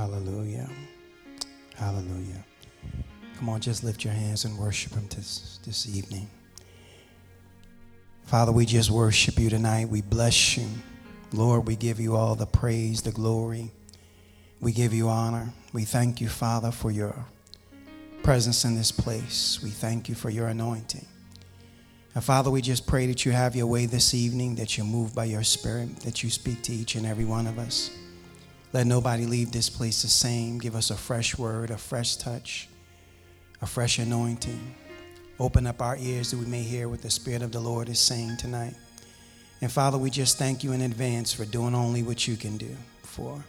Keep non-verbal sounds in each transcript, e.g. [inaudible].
Hallelujah. Hallelujah. Come on, just lift your hands and worship Him this, this evening. Father, we just worship you tonight. We bless you. Lord, we give you all the praise, the glory. We give you honor. We thank you, Father, for your presence in this place. We thank you for your anointing. And Father, we just pray that you have your way this evening, that you move by your spirit, that you speak to each and every one of us. Let nobody leave this place the same. Give us a fresh word, a fresh touch, a fresh anointing. Open up our ears that we may hear what the Spirit of the Lord is saying tonight. And Father, we just thank you in advance for doing only what you can do, for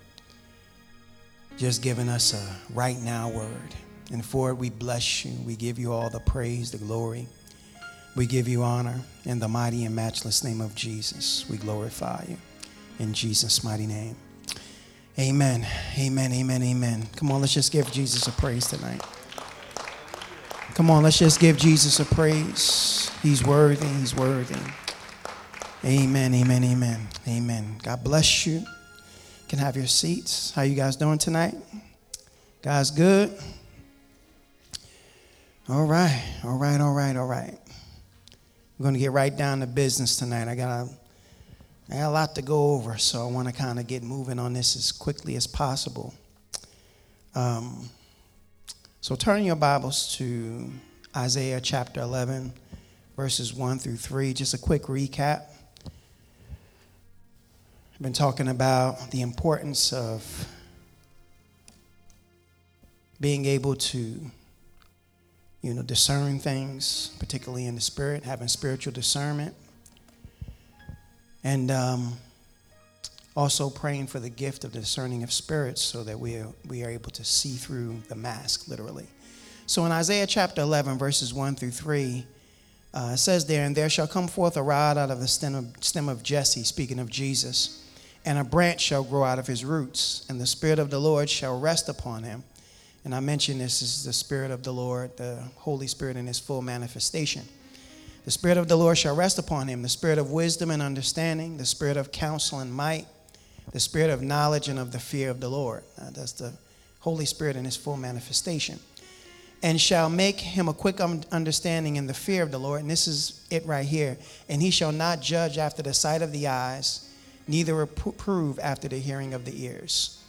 just giving us a right now word. And for it, we bless you. We give you all the praise, the glory. We give you honor in the mighty and matchless name of Jesus. We glorify you in Jesus' mighty name. Amen. Amen. Amen. Amen. Come on, let's just give Jesus a praise tonight. Come on, let's just give Jesus a praise. He's worthy. He's worthy. Amen. Amen. Amen. Amen. God bless you. you can have your seats. How you guys doing tonight? Guys good? All right. All right. All right. All right. We're going to get right down to business tonight. I got a I got a lot to go over, so I want to kind of get moving on this as quickly as possible. Um, so turn your Bibles to Isaiah chapter 11, verses 1 through 3. Just a quick recap. I've been talking about the importance of being able to you know discern things particularly in the spirit having spiritual discernment and um, also praying for the gift of discerning of spirits so that we are, we are able to see through the mask, literally. So in Isaiah chapter 11, verses 1 through 3, uh, it says there, And there shall come forth a rod out of the stem of, stem of Jesse, speaking of Jesus, and a branch shall grow out of his roots, and the Spirit of the Lord shall rest upon him. And I mentioned this is the Spirit of the Lord, the Holy Spirit in his full manifestation. The Spirit of the Lord shall rest upon him the Spirit of wisdom and understanding, the Spirit of counsel and might, the Spirit of knowledge and of the fear of the Lord. Uh, that's the Holy Spirit in his full manifestation. And shall make him a quick understanding in the fear of the Lord. And this is it right here. And he shall not judge after the sight of the eyes, neither reprove after the hearing of the ears.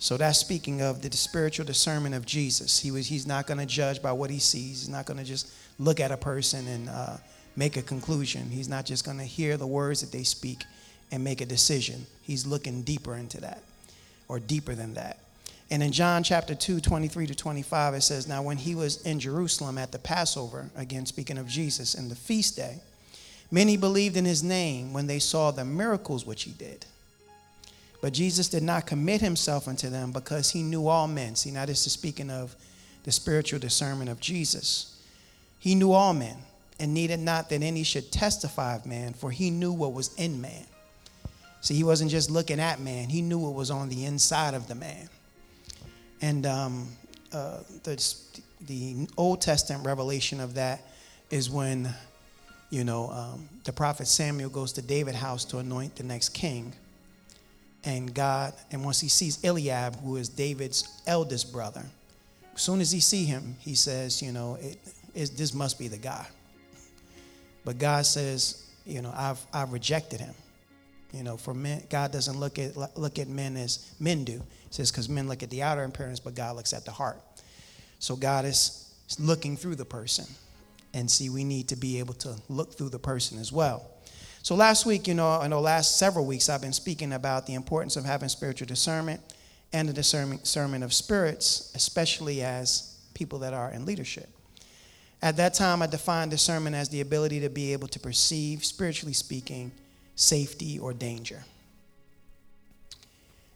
So that's speaking of the spiritual discernment of Jesus. He was, he's not going to judge by what he sees. He's not going to just look at a person and uh, make a conclusion. He's not just going to hear the words that they speak and make a decision. He's looking deeper into that or deeper than that. And in John chapter 2, 23 to 25, it says, Now when he was in Jerusalem at the Passover, again speaking of Jesus, in the feast day, many believed in his name when they saw the miracles which he did. But Jesus did not commit himself unto them because he knew all men. See, now this is speaking of the spiritual discernment of Jesus. He knew all men and needed not that any should testify of man, for he knew what was in man. See, he wasn't just looking at man, he knew what was on the inside of the man. And um, uh, the, the Old Testament revelation of that is when, you know, um, the prophet Samuel goes to David's house to anoint the next king. And God, and once he sees Eliab, who is David's eldest brother, as soon as he see him, he says, you know, it, this must be the guy. But God says, you know, I've, I've rejected him. You know, for men, God doesn't look at, look at men as men do. He says, because men look at the outer appearance, but God looks at the heart. So God is looking through the person. And see, we need to be able to look through the person as well. So last week, you know, in the last several weeks, I've been speaking about the importance of having spiritual discernment and the discernment of spirits, especially as people that are in leadership. At that time, I defined discernment as the ability to be able to perceive, spiritually speaking, safety or danger.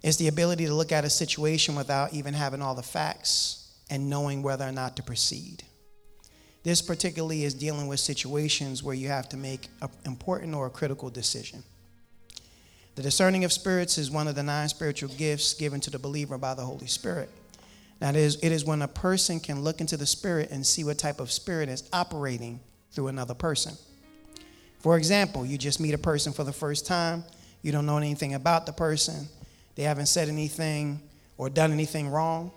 It's the ability to look at a situation without even having all the facts and knowing whether or not to proceed. This particularly is dealing with situations where you have to make an important or a critical decision. The discerning of spirits is one of the nine spiritual gifts given to the believer by the Holy Spirit. That is, it is when a person can look into the spirit and see what type of spirit is operating through another person. For example, you just meet a person for the first time, you don't know anything about the person, they haven't said anything or done anything wrong.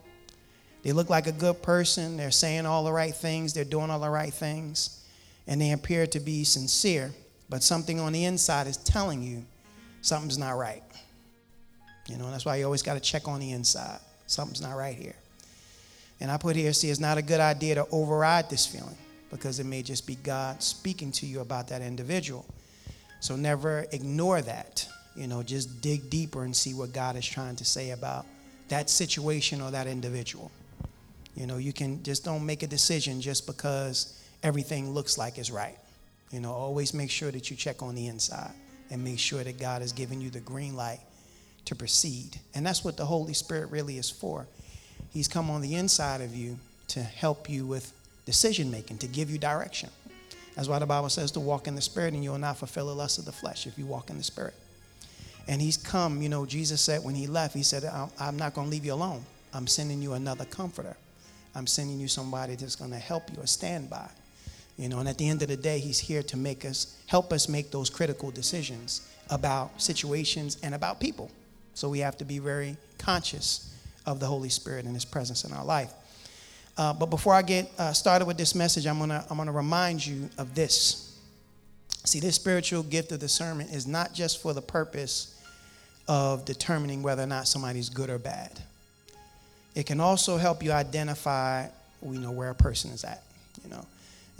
They look like a good person. They're saying all the right things. They're doing all the right things. And they appear to be sincere. But something on the inside is telling you something's not right. You know, that's why you always got to check on the inside. Something's not right here. And I put here, see, it's not a good idea to override this feeling because it may just be God speaking to you about that individual. So never ignore that. You know, just dig deeper and see what God is trying to say about that situation or that individual. You know, you can just don't make a decision just because everything looks like it's right. You know, always make sure that you check on the inside and make sure that God has given you the green light to proceed. And that's what the Holy Spirit really is for. He's come on the inside of you to help you with decision making, to give you direction. That's why the Bible says to walk in the Spirit and you will not fulfill the lust of the flesh if you walk in the Spirit. And He's come, you know, Jesus said when He left, He said, I'm not going to leave you alone. I'm sending you another comforter. I'm sending you somebody that's going to help you or stand by. You know, and at the end of the day, He's here to make us, help us make those critical decisions about situations and about people. So we have to be very conscious of the Holy Spirit and His presence in our life. Uh, but before I get uh, started with this message, I'm gonna I'm gonna remind you of this. See, this spiritual gift of discernment is not just for the purpose of determining whether or not somebody's good or bad. It can also help you identify, you know, where a person is at. You know,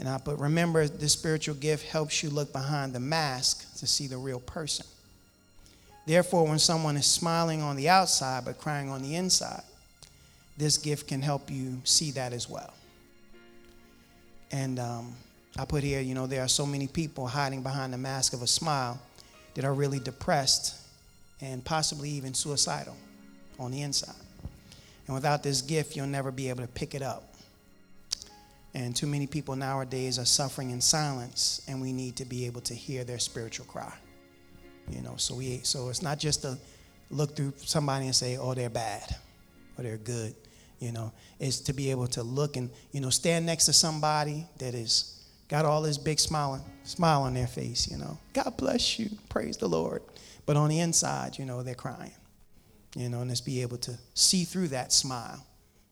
and I but remember, this spiritual gift helps you look behind the mask to see the real person. Therefore, when someone is smiling on the outside but crying on the inside, this gift can help you see that as well. And um, I put here, you know, there are so many people hiding behind the mask of a smile that are really depressed and possibly even suicidal on the inside. And without this gift, you'll never be able to pick it up. And too many people nowadays are suffering in silence, and we need to be able to hear their spiritual cry. You know, so we so it's not just to look through somebody and say, oh, they're bad or they're good. You know, it's to be able to look and, you know, stand next to somebody that is got all this big smile, smile on their face, you know. God bless you. Praise the Lord. But on the inside, you know, they're crying. You know, and just be able to see through that smile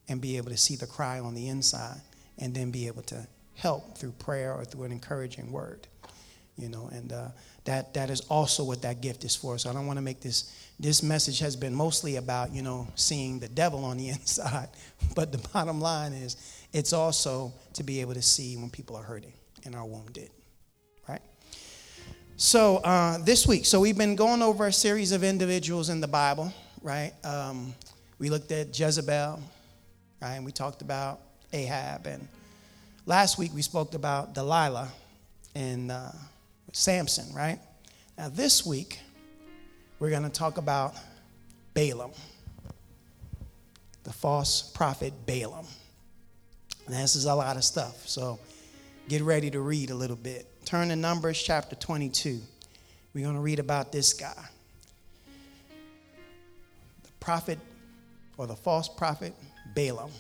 and be able to see the cry on the inside and then be able to help through prayer or through an encouraging word you know and uh, that that is also what that gift is for. So i don't want to make this this message has been mostly about you know seeing the devil on the [laughs] inside. But the bottom line is it's also to be able to see when people are hurting and are wounded right? So uh, this week so we've been going over a series of individuals in the bible right? Um, we looked at jezebel right? And we talked about ahab. And last week we spoke about delilah and uh, Samson, right? Now, this week, we're going to talk about Balaam, the false prophet Balaam. And this is a lot of stuff, so get ready to read a little bit. Turn to Numbers chapter 22. We're going to read about this guy. The prophet or the false prophet Balaam.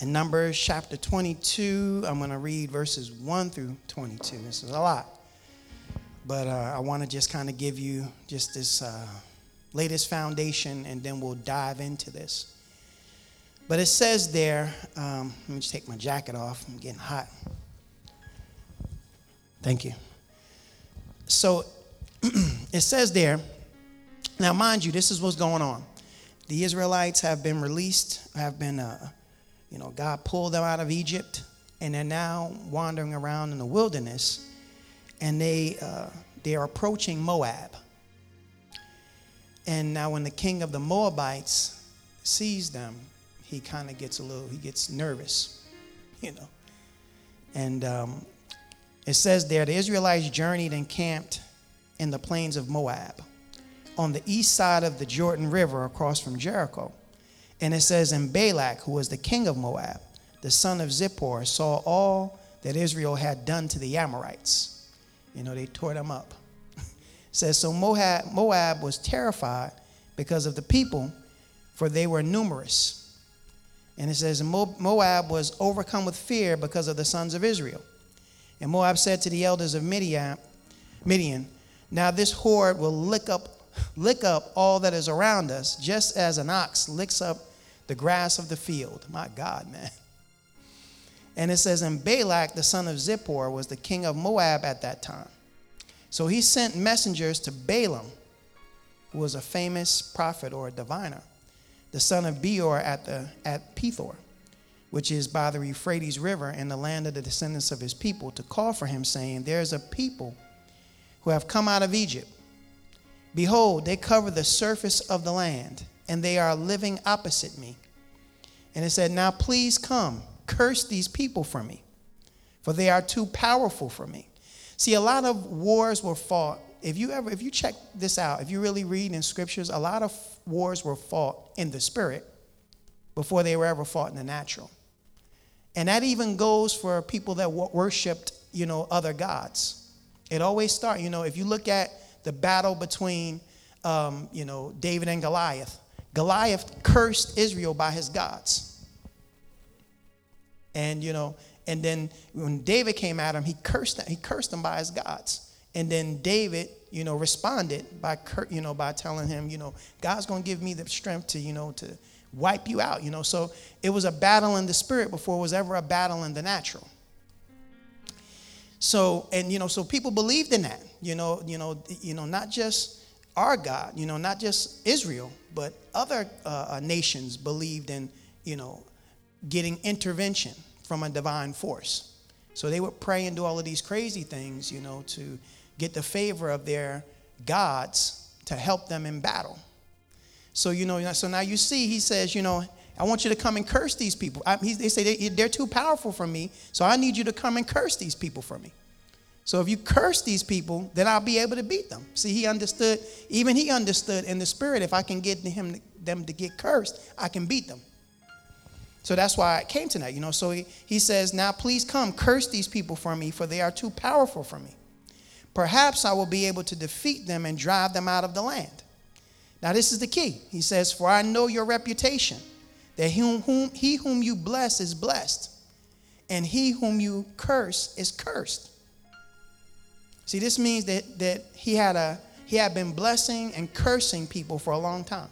In Numbers chapter 22, I'm going to read verses 1 through 22. This is a lot. But uh, I want to just kind of give you just this uh, latest foundation, and then we'll dive into this. But it says there, um, let me just take my jacket off. I'm getting hot. Thank you. So [clears throat] it says there, now mind you, this is what's going on. The Israelites have been released, have been uh, you know, God pulled them out of Egypt, and they're now wandering around in the wilderness, and they uh, they are approaching Moab. And now, when the king of the Moabites sees them, he kind of gets a little, he gets nervous, you know. And um, it says there, the Israelites journeyed and camped in the plains of Moab, on the east side of the Jordan River, across from Jericho. And it says, And Balak, who was the king of Moab, the son of Zippor, saw all that Israel had done to the Amorites. You know, they tore them up. it [laughs] says, So Moab, Moab was terrified because of the people, for they were numerous. And it says, Moab was overcome with fear because of the sons of Israel. And Moab said to the elders of Midian, Midian Now this horde will lick up lick up all that is around us, just as an ox licks up the grass of the field. My God, man. And it says, And Balak, the son of Zippor, was the king of Moab at that time. So he sent messengers to Balaam, who was a famous prophet or diviner, the son of Beor at, the, at Pethor, which is by the Euphrates River in the land of the descendants of his people, to call for him, saying, There's a people who have come out of Egypt. Behold, they cover the surface of the land, and they are living opposite me. And it said, Now please come, curse these people for me, for they are too powerful for me. See, a lot of wars were fought. If you ever, if you check this out, if you really read in scriptures, a lot of wars were fought in the spirit before they were ever fought in the natural. And that even goes for people that worshiped, you know, other gods. It always starts, you know, if you look at the battle between, um, you know, David and Goliath, Goliath cursed Israel by his gods. And, you know, and then when David came at him, he cursed he cursed him by his gods. And then David, you know, responded by you know by telling him, you know, God's going to give me the strength to, you know, to wipe you out, you know. So it was a battle in the spirit before it was ever a battle in the natural. So and you know, so people believed in that, you know, you know, you know, not just our God, you know, not just Israel, but other uh, uh nations believed in, you know, getting intervention from a divine force. So they would pray and do all of these crazy things, you know, to get the favor of their gods to help them in battle. So, you know, so now you see, he says, you know, I want you to come and curse these people. I, he, they say they, they're too powerful for me, so I need you to come and curse these people for me. So if you curse these people, then I'll be able to beat them. See, he understood, even he understood in the spirit, if I can get him, them to get cursed, I can beat them. So that's why I came tonight, you know. So he, he says, Now please come, curse these people for me, for they are too powerful for me. Perhaps I will be able to defeat them and drive them out of the land. Now, this is the key. He says, For I know your reputation, that whom, whom, he whom you bless is blessed, and he whom you curse is cursed. See, this means that, that he, had a, he had been blessing and cursing people for a long time.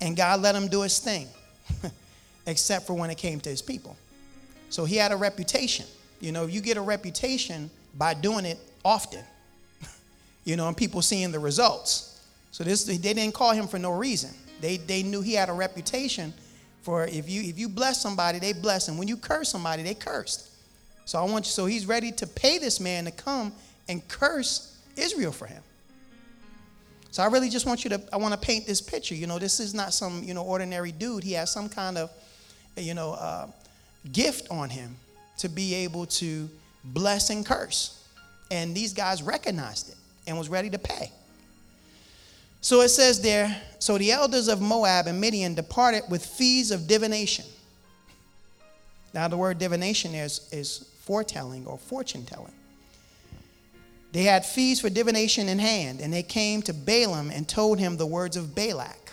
And God let him do his thing [laughs] except for when it came to his people. So he had a reputation. You know, you get a reputation by doing it often, [laughs] you know, and people seeing the results. So this they didn't call him for no reason. They, they knew he had a reputation for if you if you bless somebody, they bless him. When you curse somebody, they cursed. So I want you, so he's ready to pay this man to come and curse Israel for him. So I really just want you to, I want to paint this picture. You know, this is not some, you know, ordinary dude. He has some kind of, you know, uh, gift on him to be able to bless and curse. And these guys recognized it and was ready to pay. So it says there, so the elders of Moab and Midian departed with fees of divination. Now the word divination is, is foretelling or fortune telling. They had fees for divination in hand, and they came to Balaam and told him the words of Balak.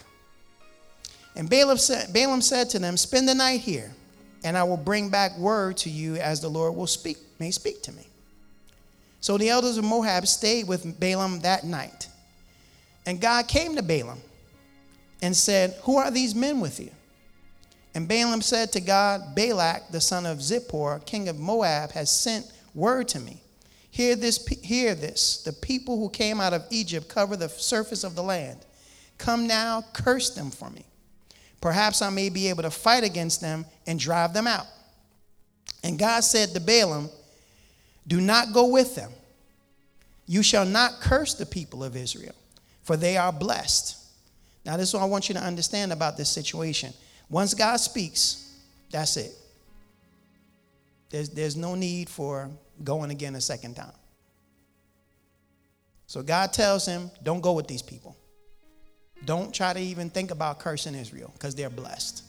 And Balaam said, Balaam said to them, Spend the night here, and I will bring back word to you as the Lord will speak, may speak to me. So the elders of Moab stayed with Balaam that night. And God came to Balaam and said, Who are these men with you? And Balaam said to God, Balak, the son of Zippor, king of Moab, has sent word to me Hear this, hear this. The people who came out of Egypt cover the surface of the land. Come now, curse them for me. Perhaps I may be able to fight against them and drive them out. And God said to Balaam, Do not go with them. You shall not curse the people of Israel, for they are blessed. Now, this is what I want you to understand about this situation. Once God speaks, that's it. There's, there's no need for going again a second time. So God tells him, don't go with these people. Don't try to even think about cursing Israel because they're blessed.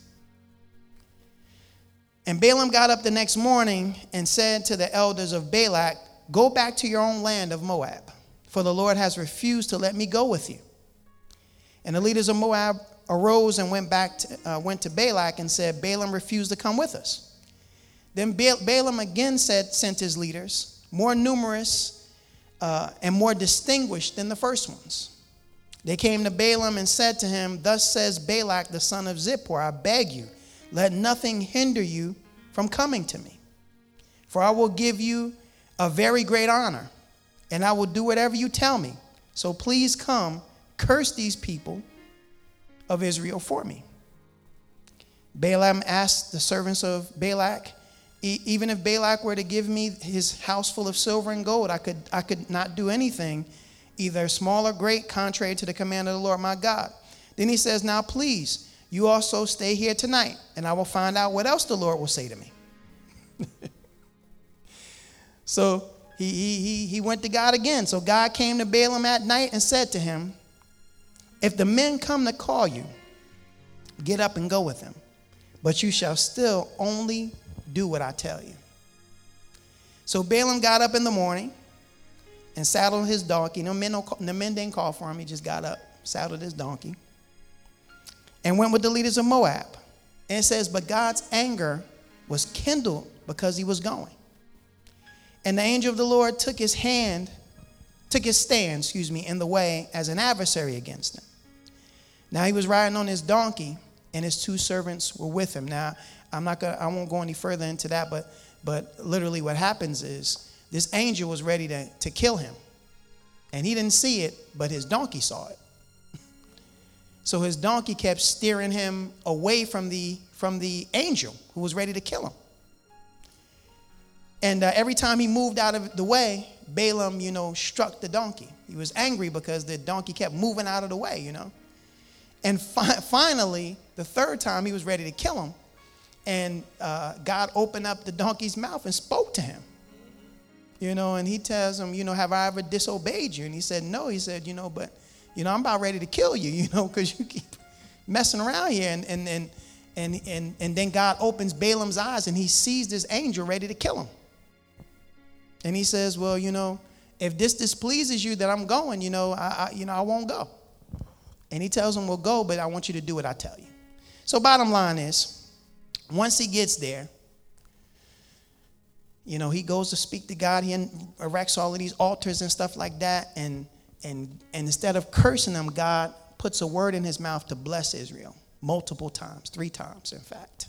And Balaam got up the next morning and said to the elders of Balak, Go back to your own land of Moab, for the Lord has refused to let me go with you. And the leaders of Moab arose and went back to, uh, went to Balak and said, Balaam refused to come with us. Then Balaam again said, sent his leaders, more numerous uh, and more distinguished than the first ones. They came to Balaam and said to him, Thus says Balak the son of Zippor, I beg you, let nothing hinder you from coming to me. For I will give you a very great honor, and I will do whatever you tell me. So please come, curse these people of Israel for me. Balaam asked the servants of Balak, even if Balak were to give me his house full of silver and gold, I could, I could not do anything, either small or great, contrary to the command of the Lord my God. Then he says, Now please, you also stay here tonight, and I will find out what else the Lord will say to me. [laughs] so he, he, he went to God again. So God came to Balaam at night and said to him, If the men come to call you, get up and go with them, but you shall still only do what I tell you. So Balaam got up in the morning and saddled his donkey. No men, the men didn't call for him. He just got up, saddled his donkey, and went with the leaders of Moab. And it says, But God's anger was kindled because he was going. And the angel of the Lord took his hand, took his stand, excuse me, in the way as an adversary against him. Now he was riding on his donkey, and his two servants were with him. Now, I'm not gonna, I won't go any further into that, but but literally what happens is this angel was ready to, to kill him. And he didn't see it, but his donkey saw it. [laughs] So his donkey kept steering him away from the from the angel who was ready to kill him. And uh, every time he moved out of the way, Balaam, you know, struck the donkey. He was angry because the donkey kept moving out of the way, you know. And fi- finally, the third time, he was ready to kill him. And uh, God opened up the donkey's mouth and spoke to him. You know, and he tells him, you know, have I ever disobeyed you? And he said, no. He said, you know, but, you know, I'm about ready to kill you, [laughs] you know, because you keep messing around here. And, and, and, and, and, and then God opens Balaam's eyes and he sees this angel ready to kill him. And he says, Well, you know, if this displeases you that I'm going, you know, I, I, you know, I won't go. And he tells him, Well, go, but I want you to do what I tell you. So, bottom line is, once he gets there, you know, he goes to speak to God. He erects all of these altars and stuff like that. And, and, and instead of cursing them, God puts a word in his mouth to bless Israel multiple times, three times, in fact.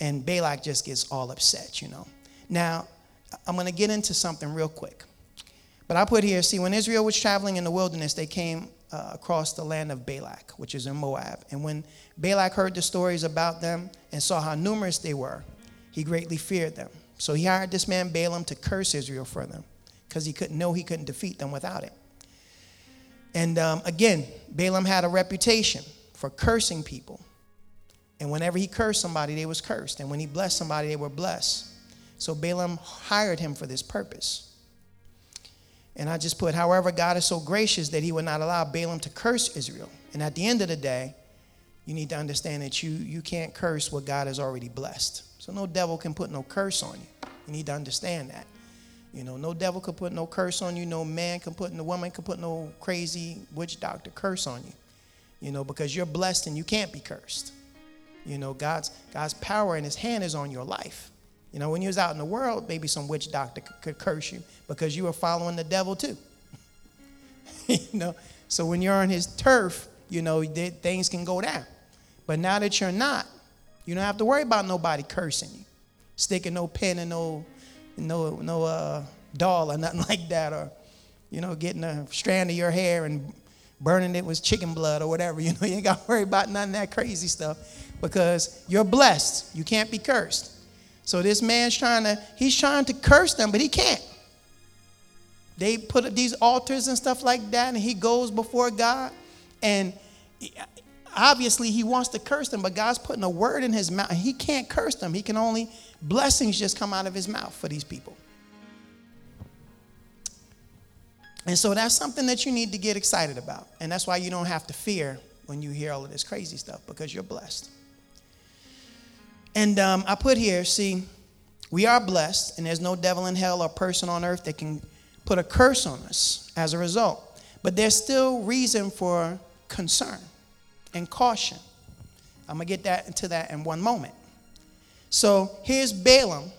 And Balak just gets all upset, you know. Now, I'm going to get into something real quick. But I put here see, when Israel was traveling in the wilderness, they came uh, across the land of Balak, which is in Moab. And when Balak heard the stories about them and saw how numerous they were, he greatly feared them. So he hired this man Balaam to curse Israel for them because he couldn't know he couldn't defeat them without it. And um, again, Balaam had a reputation for cursing people. And whenever he cursed somebody, they was cursed. And when he blessed somebody, they were blessed. So Balaam hired him for this purpose. And I just put, however, God is so gracious that he would not allow Balaam to curse Israel. And at the end of the day, you need to understand that you, you can't curse what God has already blessed. So no devil can put no curse on you. You need to understand that. You know, no devil can put no curse on you. No man can put, no woman can put no crazy witch doctor curse on you. You know, because you're blessed and you can't be cursed. You know, God's God's power and His hand is on your life. You know, when you was out in the world, maybe some witch doctor could curse you because you were following the devil too. [laughs] you know, so when you're on his turf, you know, things can go down. But now that you're not, you don't have to worry about nobody cursing you, sticking no pen in no, no, no uh, doll or nothing [laughs] like that, or you know, getting a strand of your hair and burning it with chicken blood or whatever. [laughs] You know, you ain't got to worry about none of that crazy stuff because you're blessed. You can't be cursed. So this man's trying to, he's trying to curse them, but he can't. They put up these altars and stuff like that, and he goes before God, and obviously he wants to curse them, but God's putting a word in his mouth. He can't curse them. He can only blessings just come out of his mouth for these people. And so that's something that you need to get excited about. And that's why you don't have to fear when you hear all of this crazy stuff because you're blessed. And um, I put here, see, we are blessed, and there's no devil in hell or person on earth that can put a curse on us as a result. But there's still reason for concern and caution. I'm going to get that into that in one moment. So here's Balaam.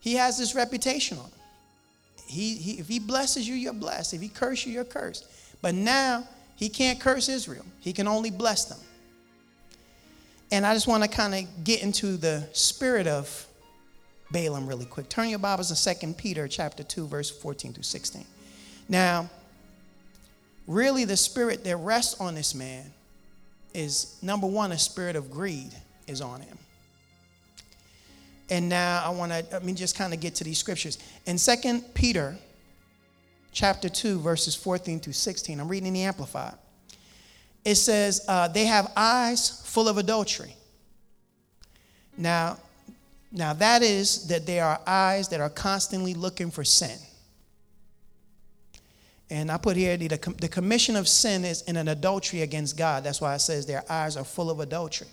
He has this reputation on him. he, he, if he blesses you, you're blessed. If he curses you, you're cursed. But now he can't curse Israel, he can only bless them. And I just want to kind of get into the spirit of Balaam really quick. Turn your Bibles to 2 Peter chapter 2, verse 14 through 16. Now, really the spirit that rests on this man is number one, a spirit of greed is on him. And now I want to let me just kind of get to these scriptures. In 2 Peter chapter 2, verses 14 through 16, I'm reading in the Amplified. It says, uh, they have eyes full of adultery. Now, now that is that they are eyes that are constantly looking for sin. And I put here the, the commission of sin is in an adultery against God. That's why it says their eyes are full of adultery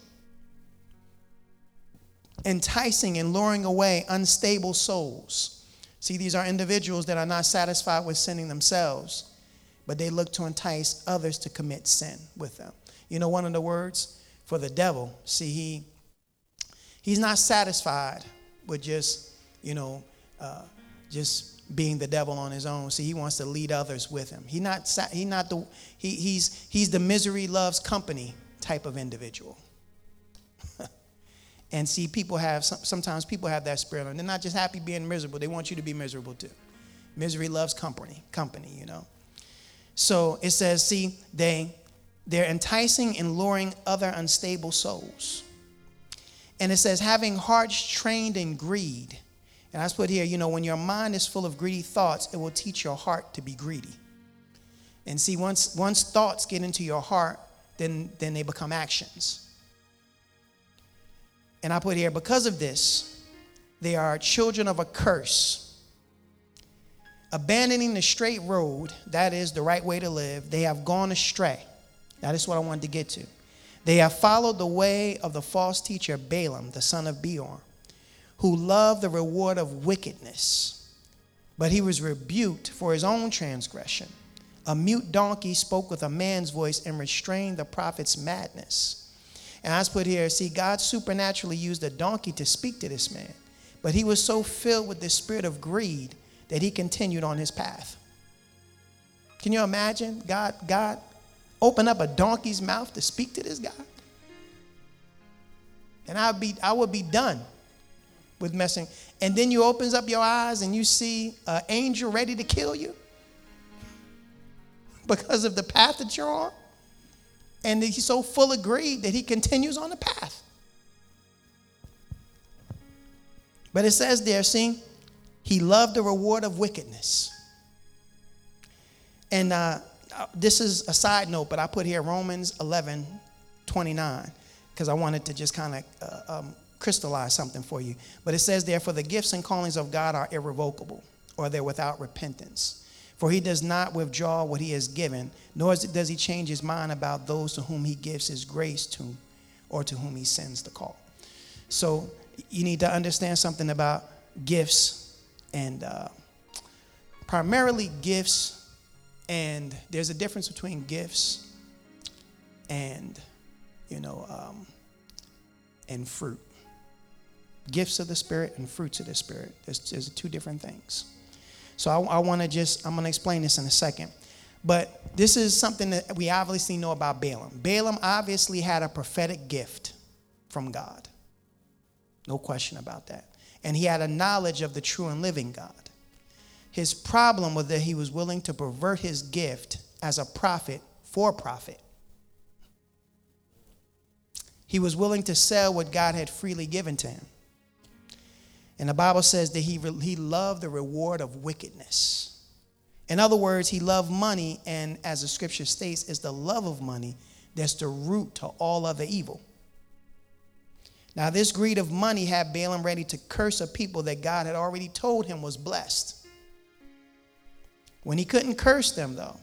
enticing and luring away unstable souls. See, these are individuals that are not satisfied with sinning themselves, but they look to entice others to commit sin with them. You know, one of the words for the devil, see, he he's not satisfied with just, you know, uh, just being the devil on his own. See, he wants to lead others with him. He not he not the he, he's he's the misery loves company type of individual. [laughs] And see, people have, sometimes people have that spirit, and they're not just happy being miserable, they want you to be miserable too. Misery loves company, company, you know. So it says, see, they, they're enticing and luring other unstable souls. And it says, having hearts trained in greed. And I put here, you know, when your mind is full of greedy thoughts, it will teach your heart to be greedy. And see, once, once thoughts get into your heart, then, then they become actions. And I put here, because of this, they are children of a curse. Abandoning the straight road, that is the right way to live, they have gone astray. Now, this is what I wanted to get to. They have followed the way of the false teacher Balaam, the son of Beor, who loved the reward of wickedness. But he was rebuked for his own transgression. A mute donkey spoke with a man's voice and restrained the prophet's madness. And I put here, see, God supernaturally used a donkey to speak to this man. But he was so filled with the spirit of greed that he continued on his path. Can you imagine God, God open up a donkey's mouth to speak to this guy? And I'd be, I would be done with messing. And then you opens up your eyes and you see an angel ready to kill you [laughs] because of the path that you're on. And he's so full of greed that he continues on the path. But it says there, see, he loved the reward of wickedness. And uh, this is a side note, but I put here Romans 11 29 because I wanted to just kind of uh, um, crystallize something for you. But it says Therefore, the gifts and callings of God are irrevocable, or they're without repentance. For he does not withdraw what he has given, nor does he change his mind about those to whom he gives his grace to or to whom he sends the call. So you need to understand something about gifts and uh, primarily gifts, and there's a difference between gifts and, you know, um, and fruit. Gifts of the Spirit and fruits of the Spirit. There's, there's two different things. So I, I want to just, I'm going to explain this in a second. But this is something that we obviously know about Balaam. Balaam obviously had a prophetic gift from God. No question about that. And he had a knowledge of the true and living God. His problem was that he was willing to pervert his gift as a prophet for profit. He was willing to sell what God had freely given to him. And the Bible says that he, he loved the reward of wickedness. In other words, he loved money, and as the scripture states, is the love of money that's the root to all other evil. Now, this greed of money had Balaam ready to curse a people that God had already told him was blessed. When he couldn't curse them, though,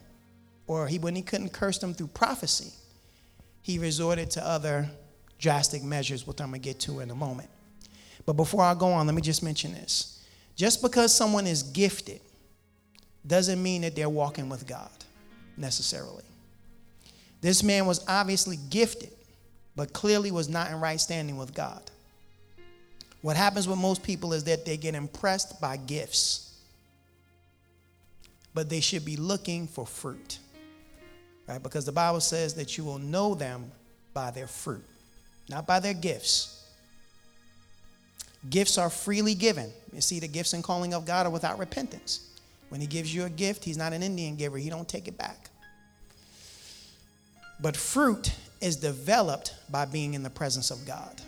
or he, when he couldn't curse them through prophecy, he resorted to other drastic measures, which I'm going to get to in a moment. But before I go on, let me just mention this. Just because someone is gifted doesn't mean that they're walking with God necessarily. This man was obviously gifted, but clearly was not in right standing with God. What happens with most people is that they get impressed by gifts. but they should be looking for fruit. Right? Because the Bible says that you will know them by their fruit, not by their gifts. Gifts are freely given. You see, the gifts and calling of God are without repentance. When he gives you a gift, he's not an Indian giver. He don't take it back. But fruit is developed by being in the presence of God.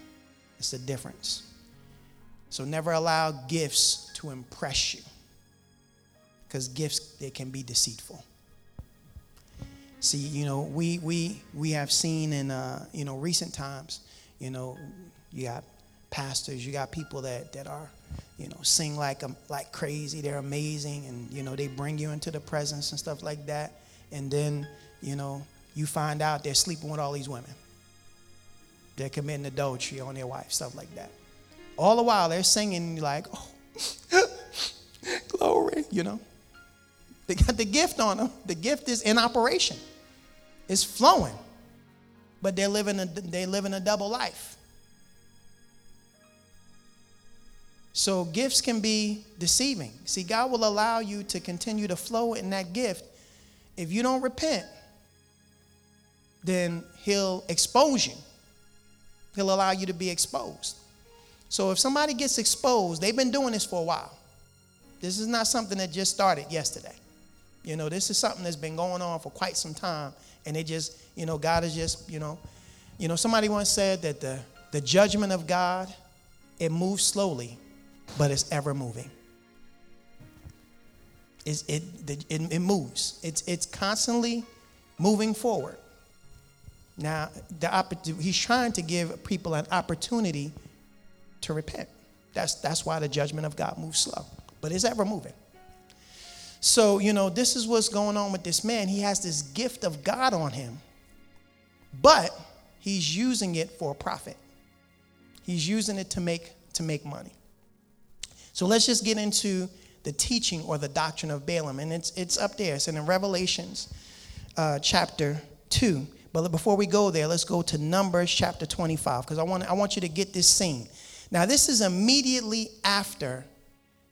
It's the difference. So never allow gifts to impress you. Because gifts they can be deceitful. See, you know, we we we have seen in uh, you know recent times, you know, you got pastors, you got people that that are you know, sing like um, like crazy. They're amazing, and you know, they bring you into the presence and stuff like that. And then, you know, you find out they're sleeping with all these women. They're committing adultery on their wife, stuff like that. All the while they're singing like, oh, [laughs] glory, you know. They got the gift on them. The gift is in operation. It's flowing. But they're living a, they live in a double life. So gifts can be deceiving. See, God will allow you to continue to flow in that gift. If you don't repent, then He'll expose you. He'll allow you to be exposed. So if somebody gets exposed, they've been doing this for a while. This is not something that just started yesterday. You know, this is something that's been going on for quite some time. And it just, you know, God is just, you know, you know, somebody once said that the, the judgment of God, it moves slowly, but it's ever moving. It, it, it moves. It's, it's constantly moving forward. Now, the, he's trying to give people an opportunity to repent. That's, that's why the judgment of God moves slow, but is ever moving. So, you know, this is what's going on with this man. He has this gift of God on him, but he's using it for profit. He's using it to make to make money. So let's just get into the teaching or the doctrine of Balaam. And it's, it's up there. It's in Revelations uh, chapter 2. But before we go there, let's go to Numbers chapter 25 because I want, I want you to get this scene. Now, this is immediately after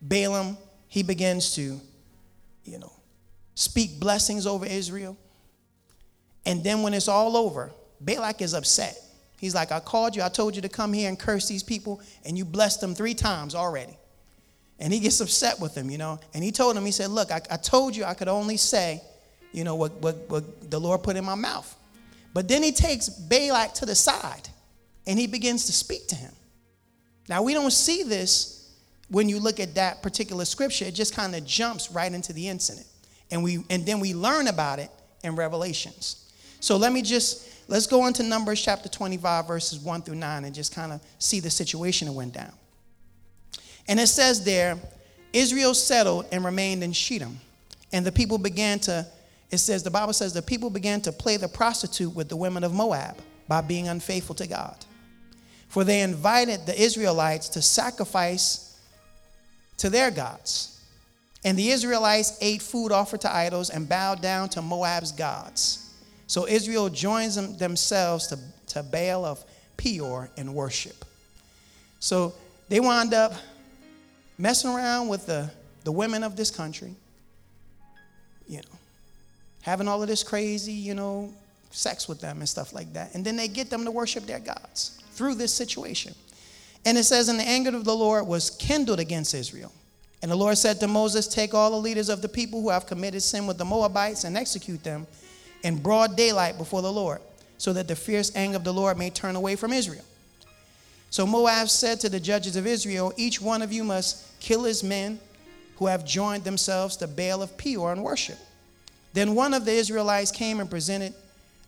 Balaam, he begins to, you know, speak blessings over Israel. And then when it's all over, Balak is upset. He's like, I called you, I told you to come here and curse these people, and you blessed them three times already. And he gets upset with him, you know. And he told him, he said, Look, I, I told you I could only say, you know, what, what, what the Lord put in my mouth. But then he takes Balak to the side and he begins to speak to him. Now, we don't see this when you look at that particular scripture, it just kind of jumps right into the incident. And, we, and then we learn about it in Revelations. So let me just, let's go into Numbers chapter 25, verses 1 through 9, and just kind of see the situation that went down. And it says there, Israel settled and remained in Shittim. And the people began to, it says, the Bible says, the people began to play the prostitute with the women of Moab by being unfaithful to God. For they invited the Israelites to sacrifice to their gods. And the Israelites ate food offered to idols and bowed down to Moab's gods. So Israel joins them, themselves to, to Baal of Peor in worship. So they wind up messing around with the, the women of this country, you know, having all of this crazy, you know, sex with them and stuff like that. And then they get them to worship their gods through this situation. And it says, And the anger of the Lord was kindled against Israel. And the Lord said to Moses, Take all the leaders of the people who have committed sin with the Moabites and execute them in broad daylight before the Lord, so that the fierce anger of the Lord may turn away from Israel. So Moab said to the judges of Israel, Each one of you must kill his men who have joined themselves to Baal of Peor and worship. Then one of the Israelites came and presented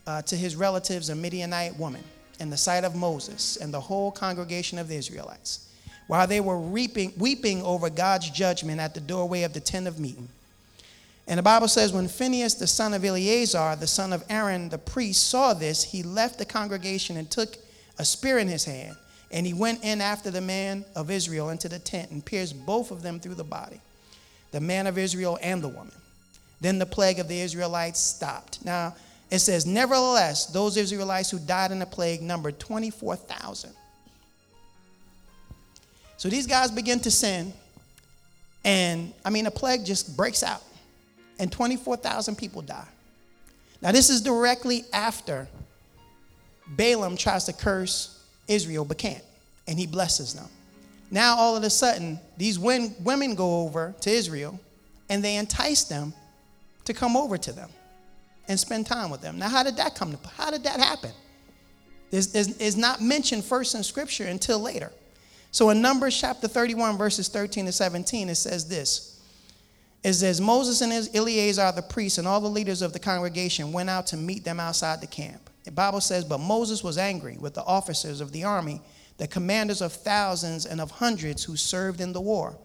uh, to his relatives a Midianite woman in the sight of Moses and the whole congregation of the Israelites, while they were reaping, weeping over God's judgment at the doorway of the tent of meeting. And the Bible says, when Phinehas, the son of Eleazar, the son of Aaron, the priest, saw this, he left the congregation and took a spear in his hand and he went in after the man of Israel into the tent and pierced both of them through the body, the man of Israel and the woman. Then the plague of the Israelites stopped. Now, it says, Nevertheless, those Israelites who died in the plague numbered 24,000. So these guys begin to sin, and I mean, a plague just breaks out. and 24,000 people die. Now, this is directly after Balaam tries to curse Israel but can't, and he blesses them. Now, all of a sudden, these women go over to Israel and they entice them to come over to them and spend time with them. Now, how did that come to how did that happen? It's not mentioned first in scripture until later. So in Numbers chapter 31, verses 13 to 17, it says this. It says, Moses and his Eleazar the priest and all the leaders of the congregation went out to meet them outside the camp. The Bible says, But Moses was angry with the officers of the army, the commanders of thousands and of hundreds who served in the war.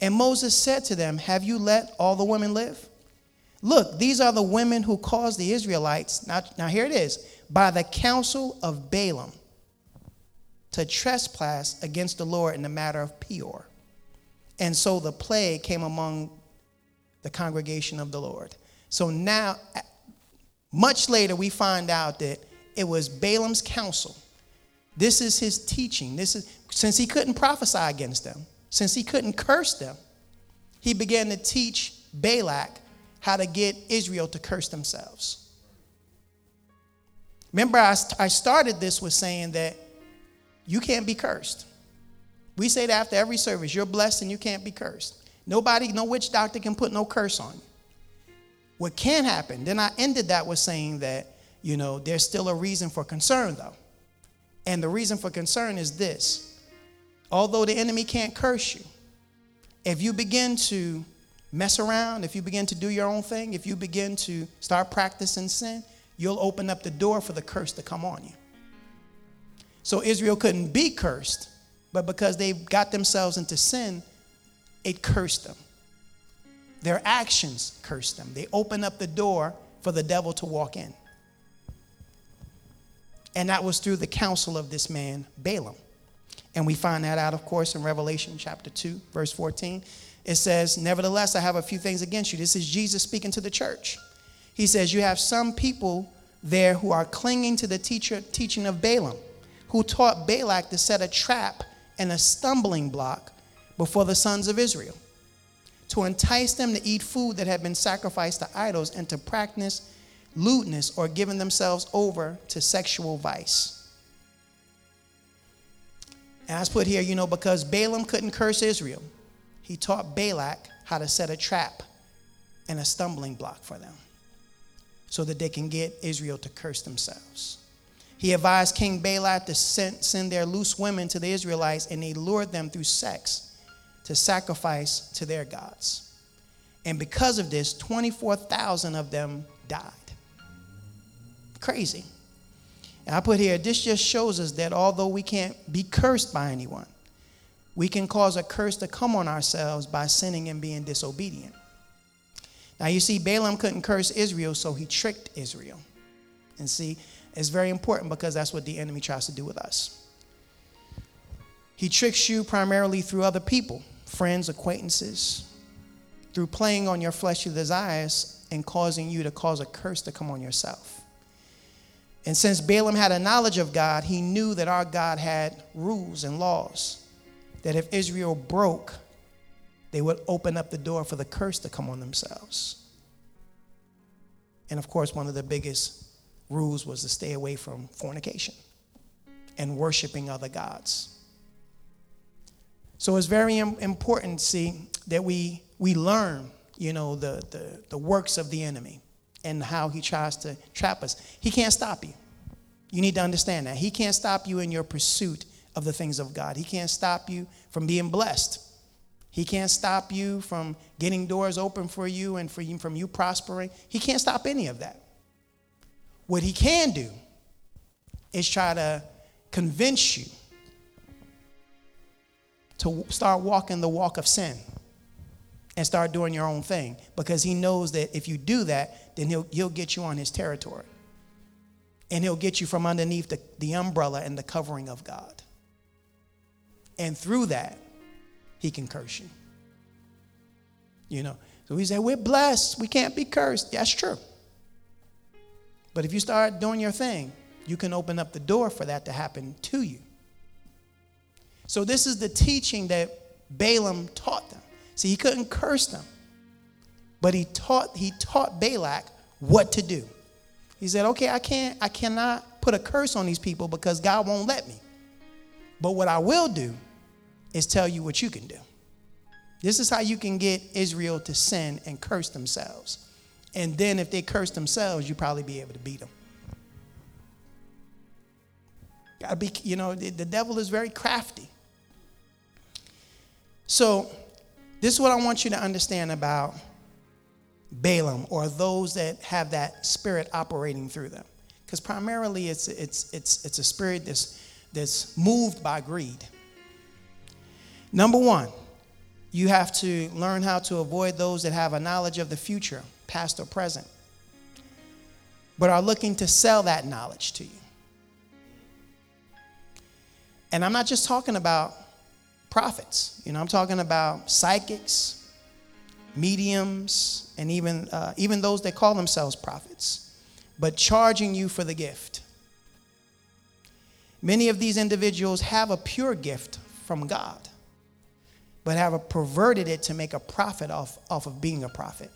And Moses said to them, Have you let all the women live? Look, these are the women who caused the Israelites, now, now here it is, by the counsel of Balaam to trespass against the Lord in the matter of Peor. And so the plague came among the congregation of the Lord. So now, much later, we find out that it was Balaam's counsel. This is his teaching. This is since he couldn't prophesy against them, since he couldn't curse them, he began to teach Balak how to get Israel to curse themselves. Remember, I, I started this with saying that you can't be cursed. We say that after every service, you're blessed and you can't be cursed. Nobody, no witch doctor can put no curse on you. What can happen, then I ended that with saying that, you know, there's still a reason for concern though. And the reason for concern is this although the enemy can't curse you, if you begin to mess around, if you begin to do your own thing, if you begin to start practicing sin, you'll open up the door for the curse to come on you. So Israel couldn't be cursed, but because they got themselves into sin, it cursed them. Their actions cursed them. They opened up the door for the devil to walk in. And that was through the counsel of this man, Balaam. And we find that out, of course, in Revelation chapter 2, verse 14 it says, Nevertheless, I have a few things against you. This is Jesus speaking to the church. He says, You have some people there who are clinging to the teacher, teaching of Balaam, who taught Balak to set a trap and a stumbling block before the sons of Israel, to entice them to eat food that had been sacrificed to idols and to practice lewdness or giving themselves over to sexual vice. And I put here, you know, because Balaam couldn't curse Israel he taught Balak how to set a trap and a stumbling block for them so that they can get Israel to curse themselves. He advised King Balak to send, send their loose women to the Israelites, and he lured them through sex to sacrifice to their gods. And because of this, 24,000 of them died. Crazy. And I put here, this just shows us that although we can't be cursed by anyone, we can cause a curse to come on ourselves by sinning and being disobedient. Now, you see, Balaam couldn't curse Israel, so he tricked Israel. And see, it's very important because that's what the enemy tries to do with us. He tricks you primarily through other people, friends, acquaintances, through playing on your fleshly desires and causing you to cause a curse to come on yourself. And since Balaam had a knowledge of God, he knew that our God had rules and laws that if Israel broke, they would open up the door for the curse to come on themselves. And of course, one of the biggest rules was to stay away from fornication and worshiping other gods. So it's very important, see, that we, we learn, you know, the, the, the works of the enemy and how he tries to trap us. He can't stop you. You need to understand that. He can't stop you in your pursuit of the things of God. He can't stop you from being blessed. He can't stop you from getting doors open for you and for you, from you prospering. He can't stop any of that. What he can do is try to convince you to start walking the walk of sin and start doing your own thing because he knows that if you do that, then he'll, he'll get you on his territory. And he'll get you from underneath the, the umbrella and the covering of God. And through that, he can curse you. You know, so we say, we're blessed. We can't be cursed. That's true. But if you start doing your thing, you can open up the door for that to happen to you. So, this is the teaching that Balaam taught them. See, he couldn't curse them, But he taught, he taught Balak what to do. He said, okay, I can't, I cannot put a curse on these people because God won't let me. But what I will do is tell you what you can do. This is how you can get Israel to sin and curse themselves. And then if they curse themselves, you probably be able to beat them. Be, you know, the, the devil is very crafty. So, this is what I want you to understand about Balaam or those that have that spirit operating through them. Because primarily it's, it's, it's, it's a spirit that's, that's moved by greed. Number one, you have to learn how to avoid those that have a knowledge of the future, past or present, but are looking to sell that knowledge to you. And I'm not just talking about prophets, you know, I'm talking about psychics, mediums, and even, uh, even those that call themselves prophets, but charging you for the gift. Many of these individuals have a pure gift from God but have perverted it to make a profit off, off of being a prophet.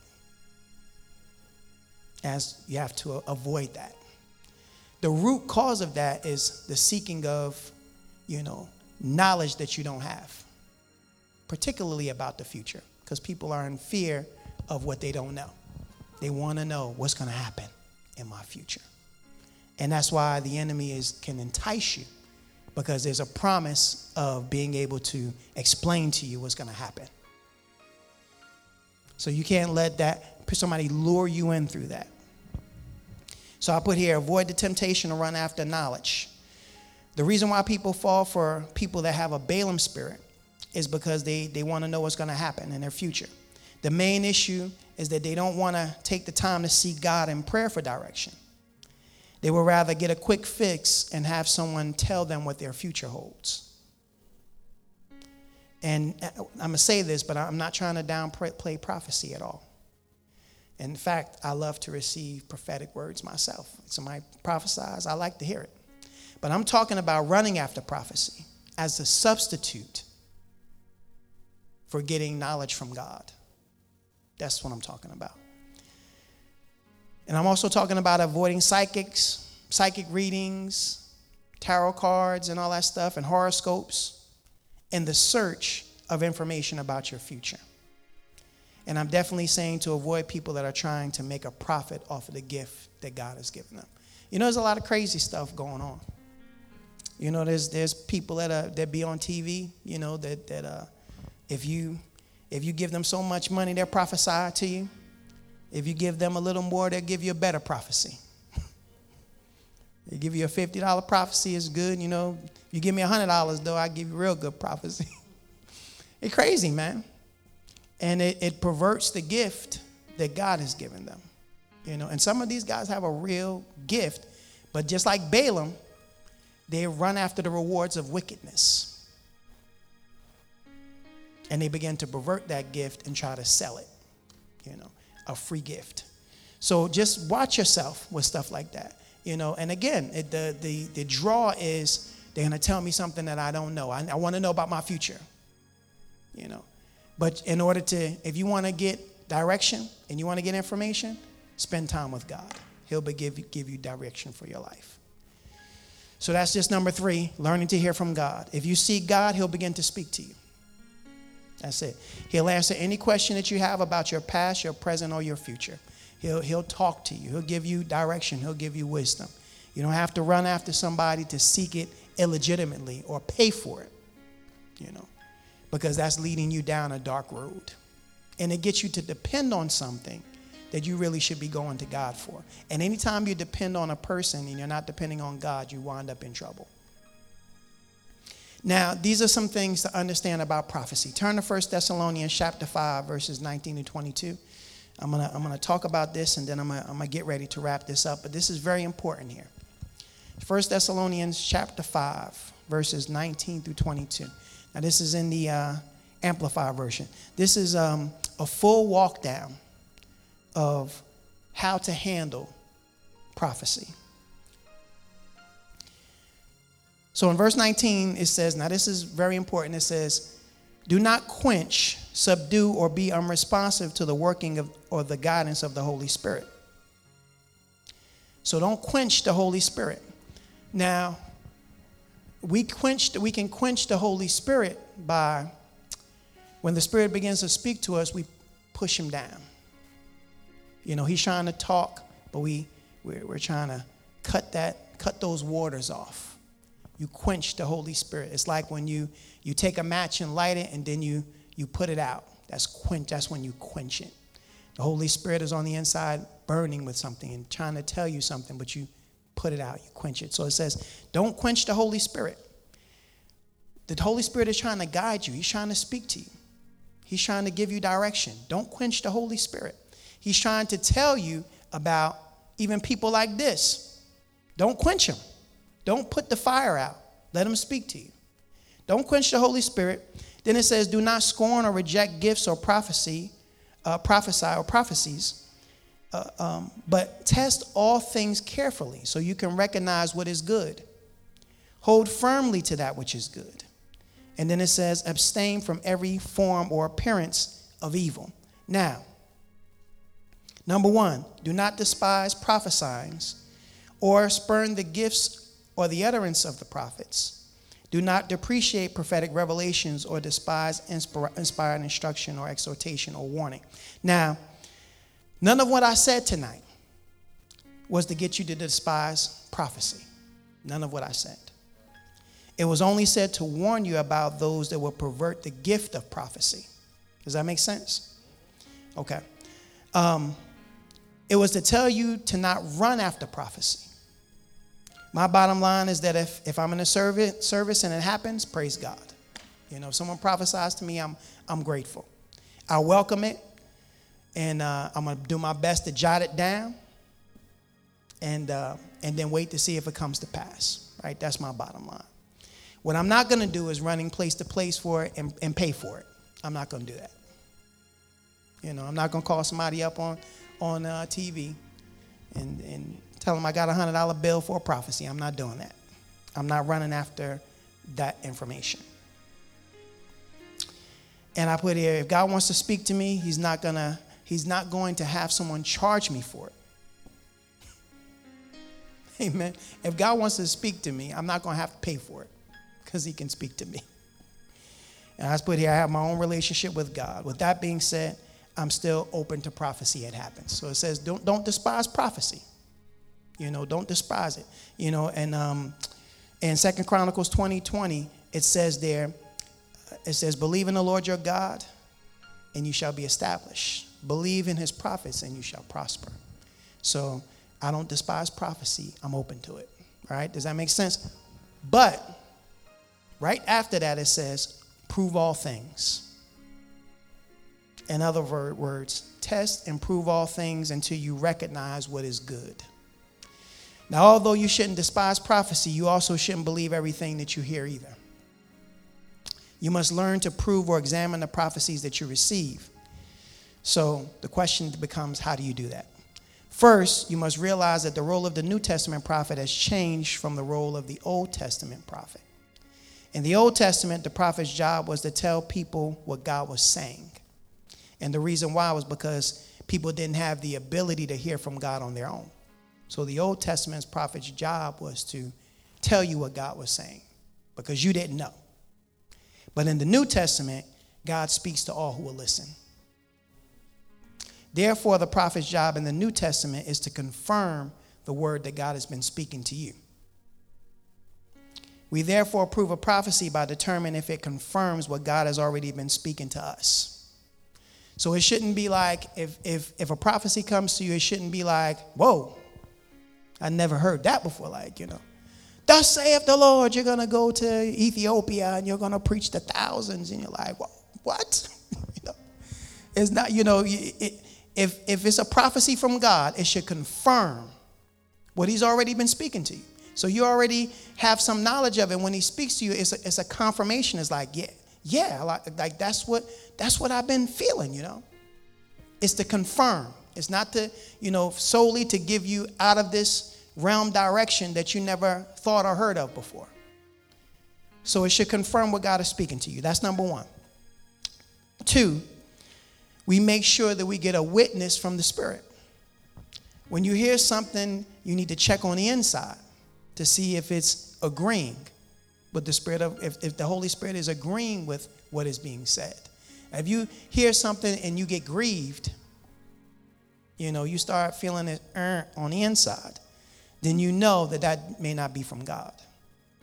As you have to avoid that. The root cause of that is the seeking of, you know, knowledge that you don't have, particularly about the future, because people are in fear of what they don't know. They want to know what's going to happen in my future. And that's why the enemy is can entice you because there's a promise of being able to explain to you what's going to happen. So you can't let that somebody lure you in through that. So I put here avoid the temptation to run after knowledge. The reason why people fall for people that have a Balaam spirit is because they, they want to know what's going to happen in their future. The main issue is that they don't want to take the time to seek God in prayer for direction. They would rather get a quick fix and have someone tell them what their future holds. And uh, I'm going to say this, but I'm not trying to downplay prophecy at all. In fact, I love to receive prophetic words myself. Somebody prophesies, I like to hear it. But I'm talking about running after prophecy as a substitute for getting knowledge from God. That's what I'm talking about. And I'm also talking about avoiding psychics, psychic readings, tarot cards, and all that stuff, and horoscopes in the search of information about your future. And I'm definitely saying to avoid people that are trying to make a profit off of the gift that God has given them. You know, there's a lot of crazy stuff going on. You know, there's there's people that are that be on TV. You know that that uh, if you if you give them so much money, they'll prophesy to you. If you give them a little more, they'll give you a better prophecy. [laughs] they give you a $50 prophecy, it's good. You know, you give me $100, though, I give you real good prophecy. [laughs] it's crazy, man. And it, it perverts the gift that God has given them. You know, and some of these guys have a real gift, but just like Balaam, they run after the rewards of wickedness. And they begin to pervert that gift and try to sell it, you know a free gift. So just watch yourself with stuff like that. You know, and again, it, the, the, the draw is they're going to tell me something that I don't know. I, I want to know about my future. You know, but in order to, if you want to get direction and you want to get information, spend time with God. He'll be give, give you direction for your life. So that's just number three, learning to hear from God. If you seek God, He'll begin to speak to you. That's it. He'll answer any question that you have about your past, your present, or your future. He'll, he'll talk to you. He'll give you direction. He'll give you wisdom. You don't have to run after somebody to seek it illegitimately or pay for it, you know, because that's leading you down a dark road. And it gets you to depend on something that you really should be going to God for. And anytime you depend on a person and you're not depending on God, you wind up in trouble. Now, these are some things to understand about prophecy. Turn to 1 Thessalonians chapter 5, verses 19 to 22. I'm going to I'm gonna talk about this and then I'm going I'm to get ready to wrap this up, but this is very important here. 1 Thessalonians chapter 5, verses 19 through 22. Now, this is in the uh, Amplified version. This is um, a full walk down of how to handle prophecy. So in verse 19, it says, now this is very important. It says, Do not quench subdue, or be unresponsive to the working of or the guidance of the Holy Spirit. So don't quench the Holy Spirit. Now, we quench we can quench the Holy Spirit by when the Spirit begins to speak to us, we push him down. You know, he's trying to talk, but we we're, we're trying to cut that cut those waters off. You quench the Holy Spirit. It's like when you you take a match and light it and then you you put it out. That's quench that's when you quench it. The Holy Spirit is on the inside burning with something and trying to tell you something, but you put it out, you quench it. So it says, don't quench the Holy Spirit. The Holy Spirit is trying to guide you, He's trying to speak to you, He's trying to give you direction. Don't quench the Holy Spirit. He's trying to tell you about even people like this. Don't quench him. Don't put the fire out. Let him speak to you. Don't quench the Holy Spirit. Then it says, do not scorn or reject gifts or prophecy, uh, prophesy or prophecies, uh, um, but test all things carefully so you can recognize what is good. Hold firmly to that which is good. And then it says, abstain from every form or appearance of evil. Now, number one, do not despise prophesying or spurn the gifts or the utterance of the prophets. Do not depreciate prophetic revelations or despise inspired instruction or exhortation or warning. Now, none of what I said tonight was to get you to despise prophecy. None of what I said. It was only said to warn you about those that will pervert the gift of prophecy. Does that make sense? Okay. Um, it was to tell you to not run after prophecy. My bottom line is that if, if I'm in a service, service and it happens, praise God. You know, if someone prophesies to me, I'm, I'm grateful. I welcome it, and uh, I'm going to do my best to jot it down and, uh, and then wait to see if it comes to pass. Right? That's my bottom line. What I'm not going to do is running place to place for it and, and pay for it. I'm not going to do that. You know, I'm not going to call somebody up on, on uh, TV and, and tell them I got a $100 bill for a prophecy. I'm not doing that. I'm not running after that information. And I put here, if God wants to speak to me, he's not gonna, he's not going to have someone charge me for it. [laughs] Amen. If God wants to speak to me, I'm not gonna have to pay for it because he can speak to me. And I put here, I have my own relationship with God. With that being said, I'm still open to prophecy. It happens. So it says, don't, don't despise prophecy. You know, don't despise it. You know, and um, in Second Chronicles 20, 20, it says there, it says, believe in the Lord your God, and you shall be established. Believe in his prophets, and you shall prosper. So I don't despise prophecy. I'm open to it. Right? Does that make sense? But Right after that, it says, prove all things. In other words, test and prove all things until you recognize what is good. Now, although you shouldn't despise prophecy, you also shouldn't believe everything that you hear either. You must learn to prove or examine the prophecies that you receive. So the question becomes how do you do that? First, you must realize that the role of the New Testament prophet has changed from the role of the Old Testament prophet. In the Old Testament, the prophet's job was to tell people what God was saying. And the reason why was because people didn't have the ability to hear from God on their own. So the Old Testament's prophet's job was to tell you what God was saying because you didn't know. But in the New Testament, God speaks to all who will listen. Therefore, the prophet's job in the New Testament is to confirm the word that God has been speaking to you. We therefore prove a prophecy by determining if it confirms what God has already been speaking to us. So it shouldn't be like, if, if, if a prophecy comes to you, it shouldn't be like, whoa, I never heard that before. Like, you know, thus saith the Lord, you're going to go to Ethiopia and you're going to preach to thousands. And you're like, what? [laughs] you know, it's not, you know, it, if, if it's a prophecy from God, it should confirm what he's already been speaking to you. So you already have some knowledge of it. When he speaks to you, it's a, it's a confirmation. It's like, yeah, yeah, like, like that's what that's what I've been feeling, you know. It's to confirm. It's not to, you know, solely to give you out of this realm direction that you never thought or heard of before. So it should confirm what God is speaking to you. That's number one. Two, we make sure that we get a witness from the Spirit. When you hear something, you need to check on the inside to see if it's agreeing with the Spirit of, if, if the Holy Spirit is agreeing with what is being said. If you hear something and you get grieved, you know, you start feeling it uh, on the inside, then you know that that may not be from God.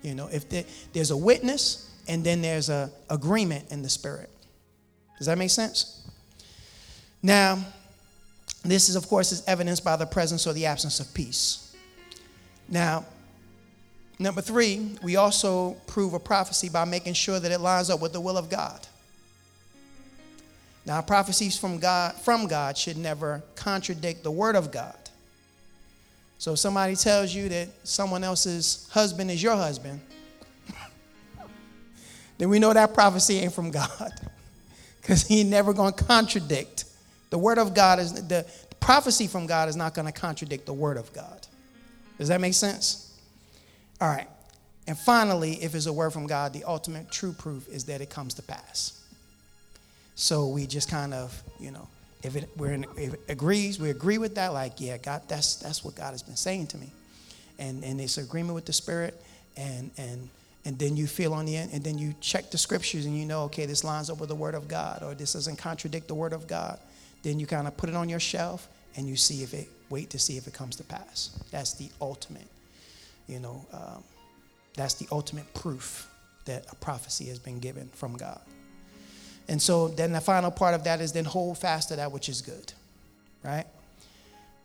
You know, if there, there's a witness and then there's a agreement in the spirit. Does that make sense? Now, this is, of course, is evidenced by the presence or the absence of peace. Now, number three, we also prove a prophecy by making sure that it lines up with the will of God. Now, prophecies from God from God should never contradict the word of God. So if somebody tells you that someone else's husband is your husband, [laughs] then we know that prophecy ain't from God. [laughs] Because he never to contradict. The word of God is the, prophecy from God is not to contradict the word of God. Does that make sense? All right. And finally, if it's a word from God, the ultimate true proof is that it comes to pass. So we just kind of, you know, if it, we're in, if it agrees, we agree with that, like, yeah, God, that's, that's what God has been saying to me. And, and it's agreement with the Spirit, and, and, and then you feel on the end, and then you check the scriptures and you know, okay, this lines up with the Word of God, or this doesn't contradict the Word of God. Then you kind of put it on your shelf and you see if it, wait to see if it comes to pass. That's the ultimate, you know, um, that's the ultimate proof that a prophecy has been given from God. And so then the final part of that is then hold fast to that which is good, right?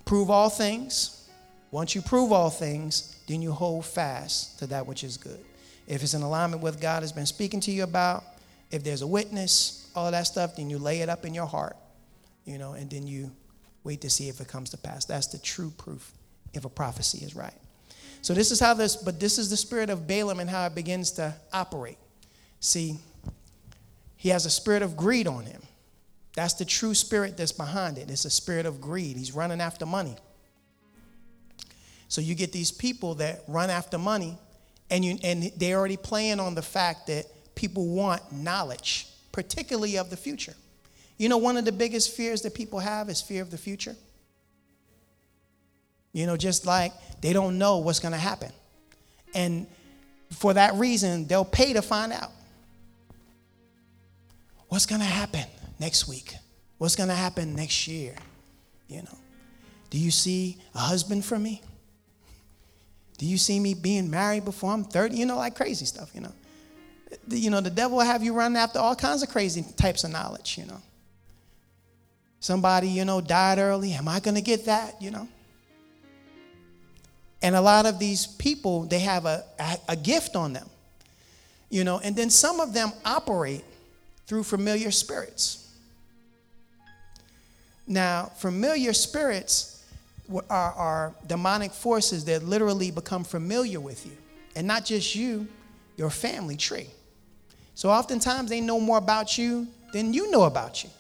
Prove all things. Once you prove all things, then you hold fast to that which is good. If it's in alignment with God has been speaking to you about, if there's a witness, all that stuff, then you lay it up in your heart, you know, and then you wait to see if it comes to pass. That's the true proof if a prophecy is right. So this is how this, but this is the spirit of Balaam and how it begins to operate. See, he has a spirit of greed on him. That's the true spirit that's behind it. It's a spirit of greed. He's running after money. So you get these people that run after money, and you and they're already playing on the fact that people want knowledge, particularly of the future. You know, one of the biggest fears that people have is fear of the future. You know, just like they don't know what's going to happen. And for that reason, they'll pay to find out. What's going to happen next week? What's going to happen next year? You know, do you see a husband for me? Do you see me being married before I'm 30? You know, like crazy stuff, you know. You know, the devil will have you run after all kinds of crazy types of knowledge, you know. Somebody, you know, died early. Am I going to get that, you know? And a lot of these people, they have a, a, a gift on them, you know, and then some of them operate through familiar spirits. Now, familiar spirits are, are, demonic forces that literally become familiar with you. And not just you, your family tree. So oftentimes they know more about you than you know about you.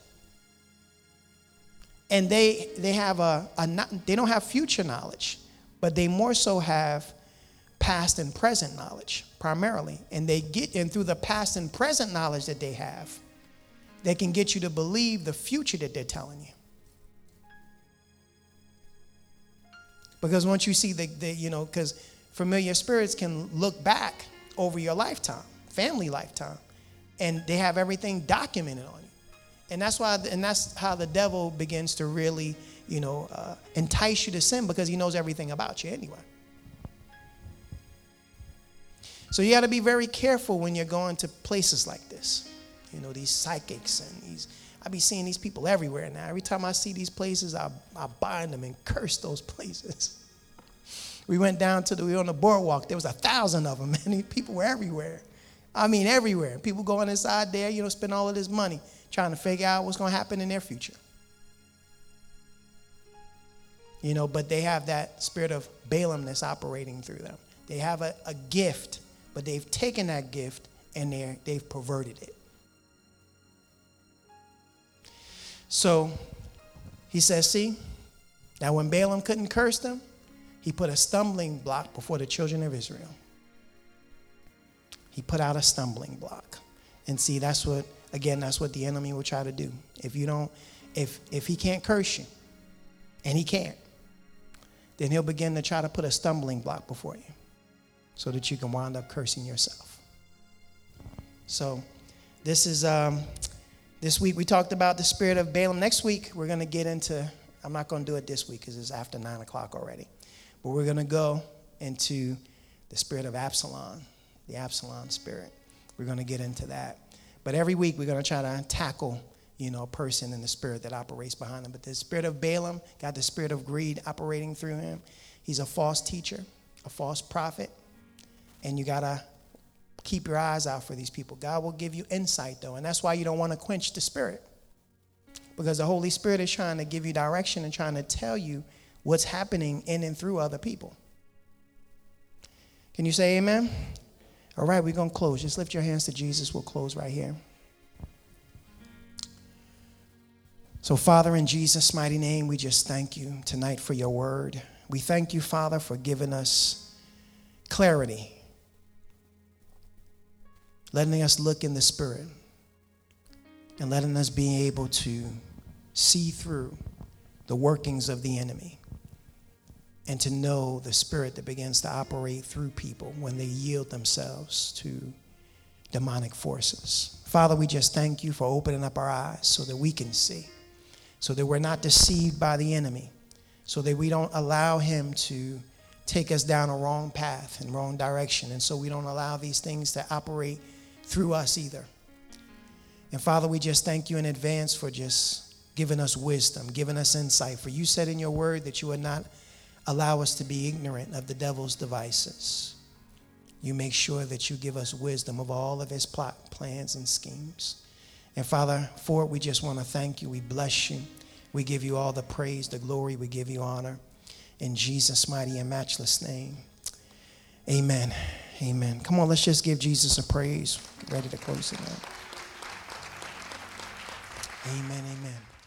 And they, they have a, a they don't have future knowledge, but they more so have past and present knowledge primarily. And they get, and through the past and present knowledge that they have, they can get you to believe the future that they're telling you. Because once you see the, the you know, because familiar spirits can look back over your lifetime, family lifetime, and they have everything documented on you. And that's why, and that's how the devil begins to really, you know, uh, entice you to sin because he knows everything about you anyway. So you got to be very careful when you're going to places like this. You know, these psychics and these, I be seeing these people everywhere now. Every time I see these places, I, I bind them and curse those [laughs] places. We went down to the, we were on the boardwalk. There was a thousand of them, [laughs] and people were everywhere. I mean, everywhere. People going inside there, you know, spend all of this money trying to figure out what's going to happen in their future. You know, but they have that spirit of Balaam that's operating through them. They have a, a gift, but they've taken that gift and they've perverted it. So he says, See, now when Balaam couldn't curse them, he put a stumbling block before the children of Israel. He put out a stumbling block. And see, that's what, again, that's what the enemy will try to do. If you don't, if if he can't curse you, and he can't, then he'll begin to try to put a stumbling block before you so that you can wind up cursing yourself. So this is um, this week we talked about the spirit of Balaam. Next week we're going to get into. I'm not going to do it this week because it's after nine o'clock already, but we're going to go into the spirit of Absalom, the Absalom spirit. We're going to get into that. But every week we're going to try to tackle, you know, a person and the spirit that operates behind them. But the spirit of Balaam got the spirit of greed operating through him. He's a false teacher, a false prophet, and you got to keep your eyes out for these people. God will give you insight, though, and that's why you don't want to quench the Spirit. Because the Holy Spirit is trying to give you direction and trying to tell you what's happening in and through other people. Can you say amen? All right, we're going to close. Just lift your hands to Jesus. We'll close right here. So, Father, in Jesus' mighty name, we just thank you tonight for your word. We thank you, Father, for giving us clarity letting us look in the Spirit and letting us be able to see through the workings of the enemy and to know the Spirit that begins to operate through people when they yield themselves to demonic forces. Father, we just thank you for opening up our eyes so that we can see, so that we're not deceived by the enemy, so that we don't allow him to take us down a wrong path and wrong direction, and so we don't allow these things to operate through us either. And Father, we just thank you in advance for just giving us wisdom, giving us insight. For you said in your word that you would not allow us to be ignorant of the devil's devices. You make sure that you give us wisdom of all of his plot, plans, and schemes. And Father, for it, we just want to thank you. We bless you. We give you all the praise, the glory. We give you honor. In Jesus' mighty and matchless name. Amen. Amen. Come on, let's just give Jesus a praise. Get ready to close it. Amen. Amen.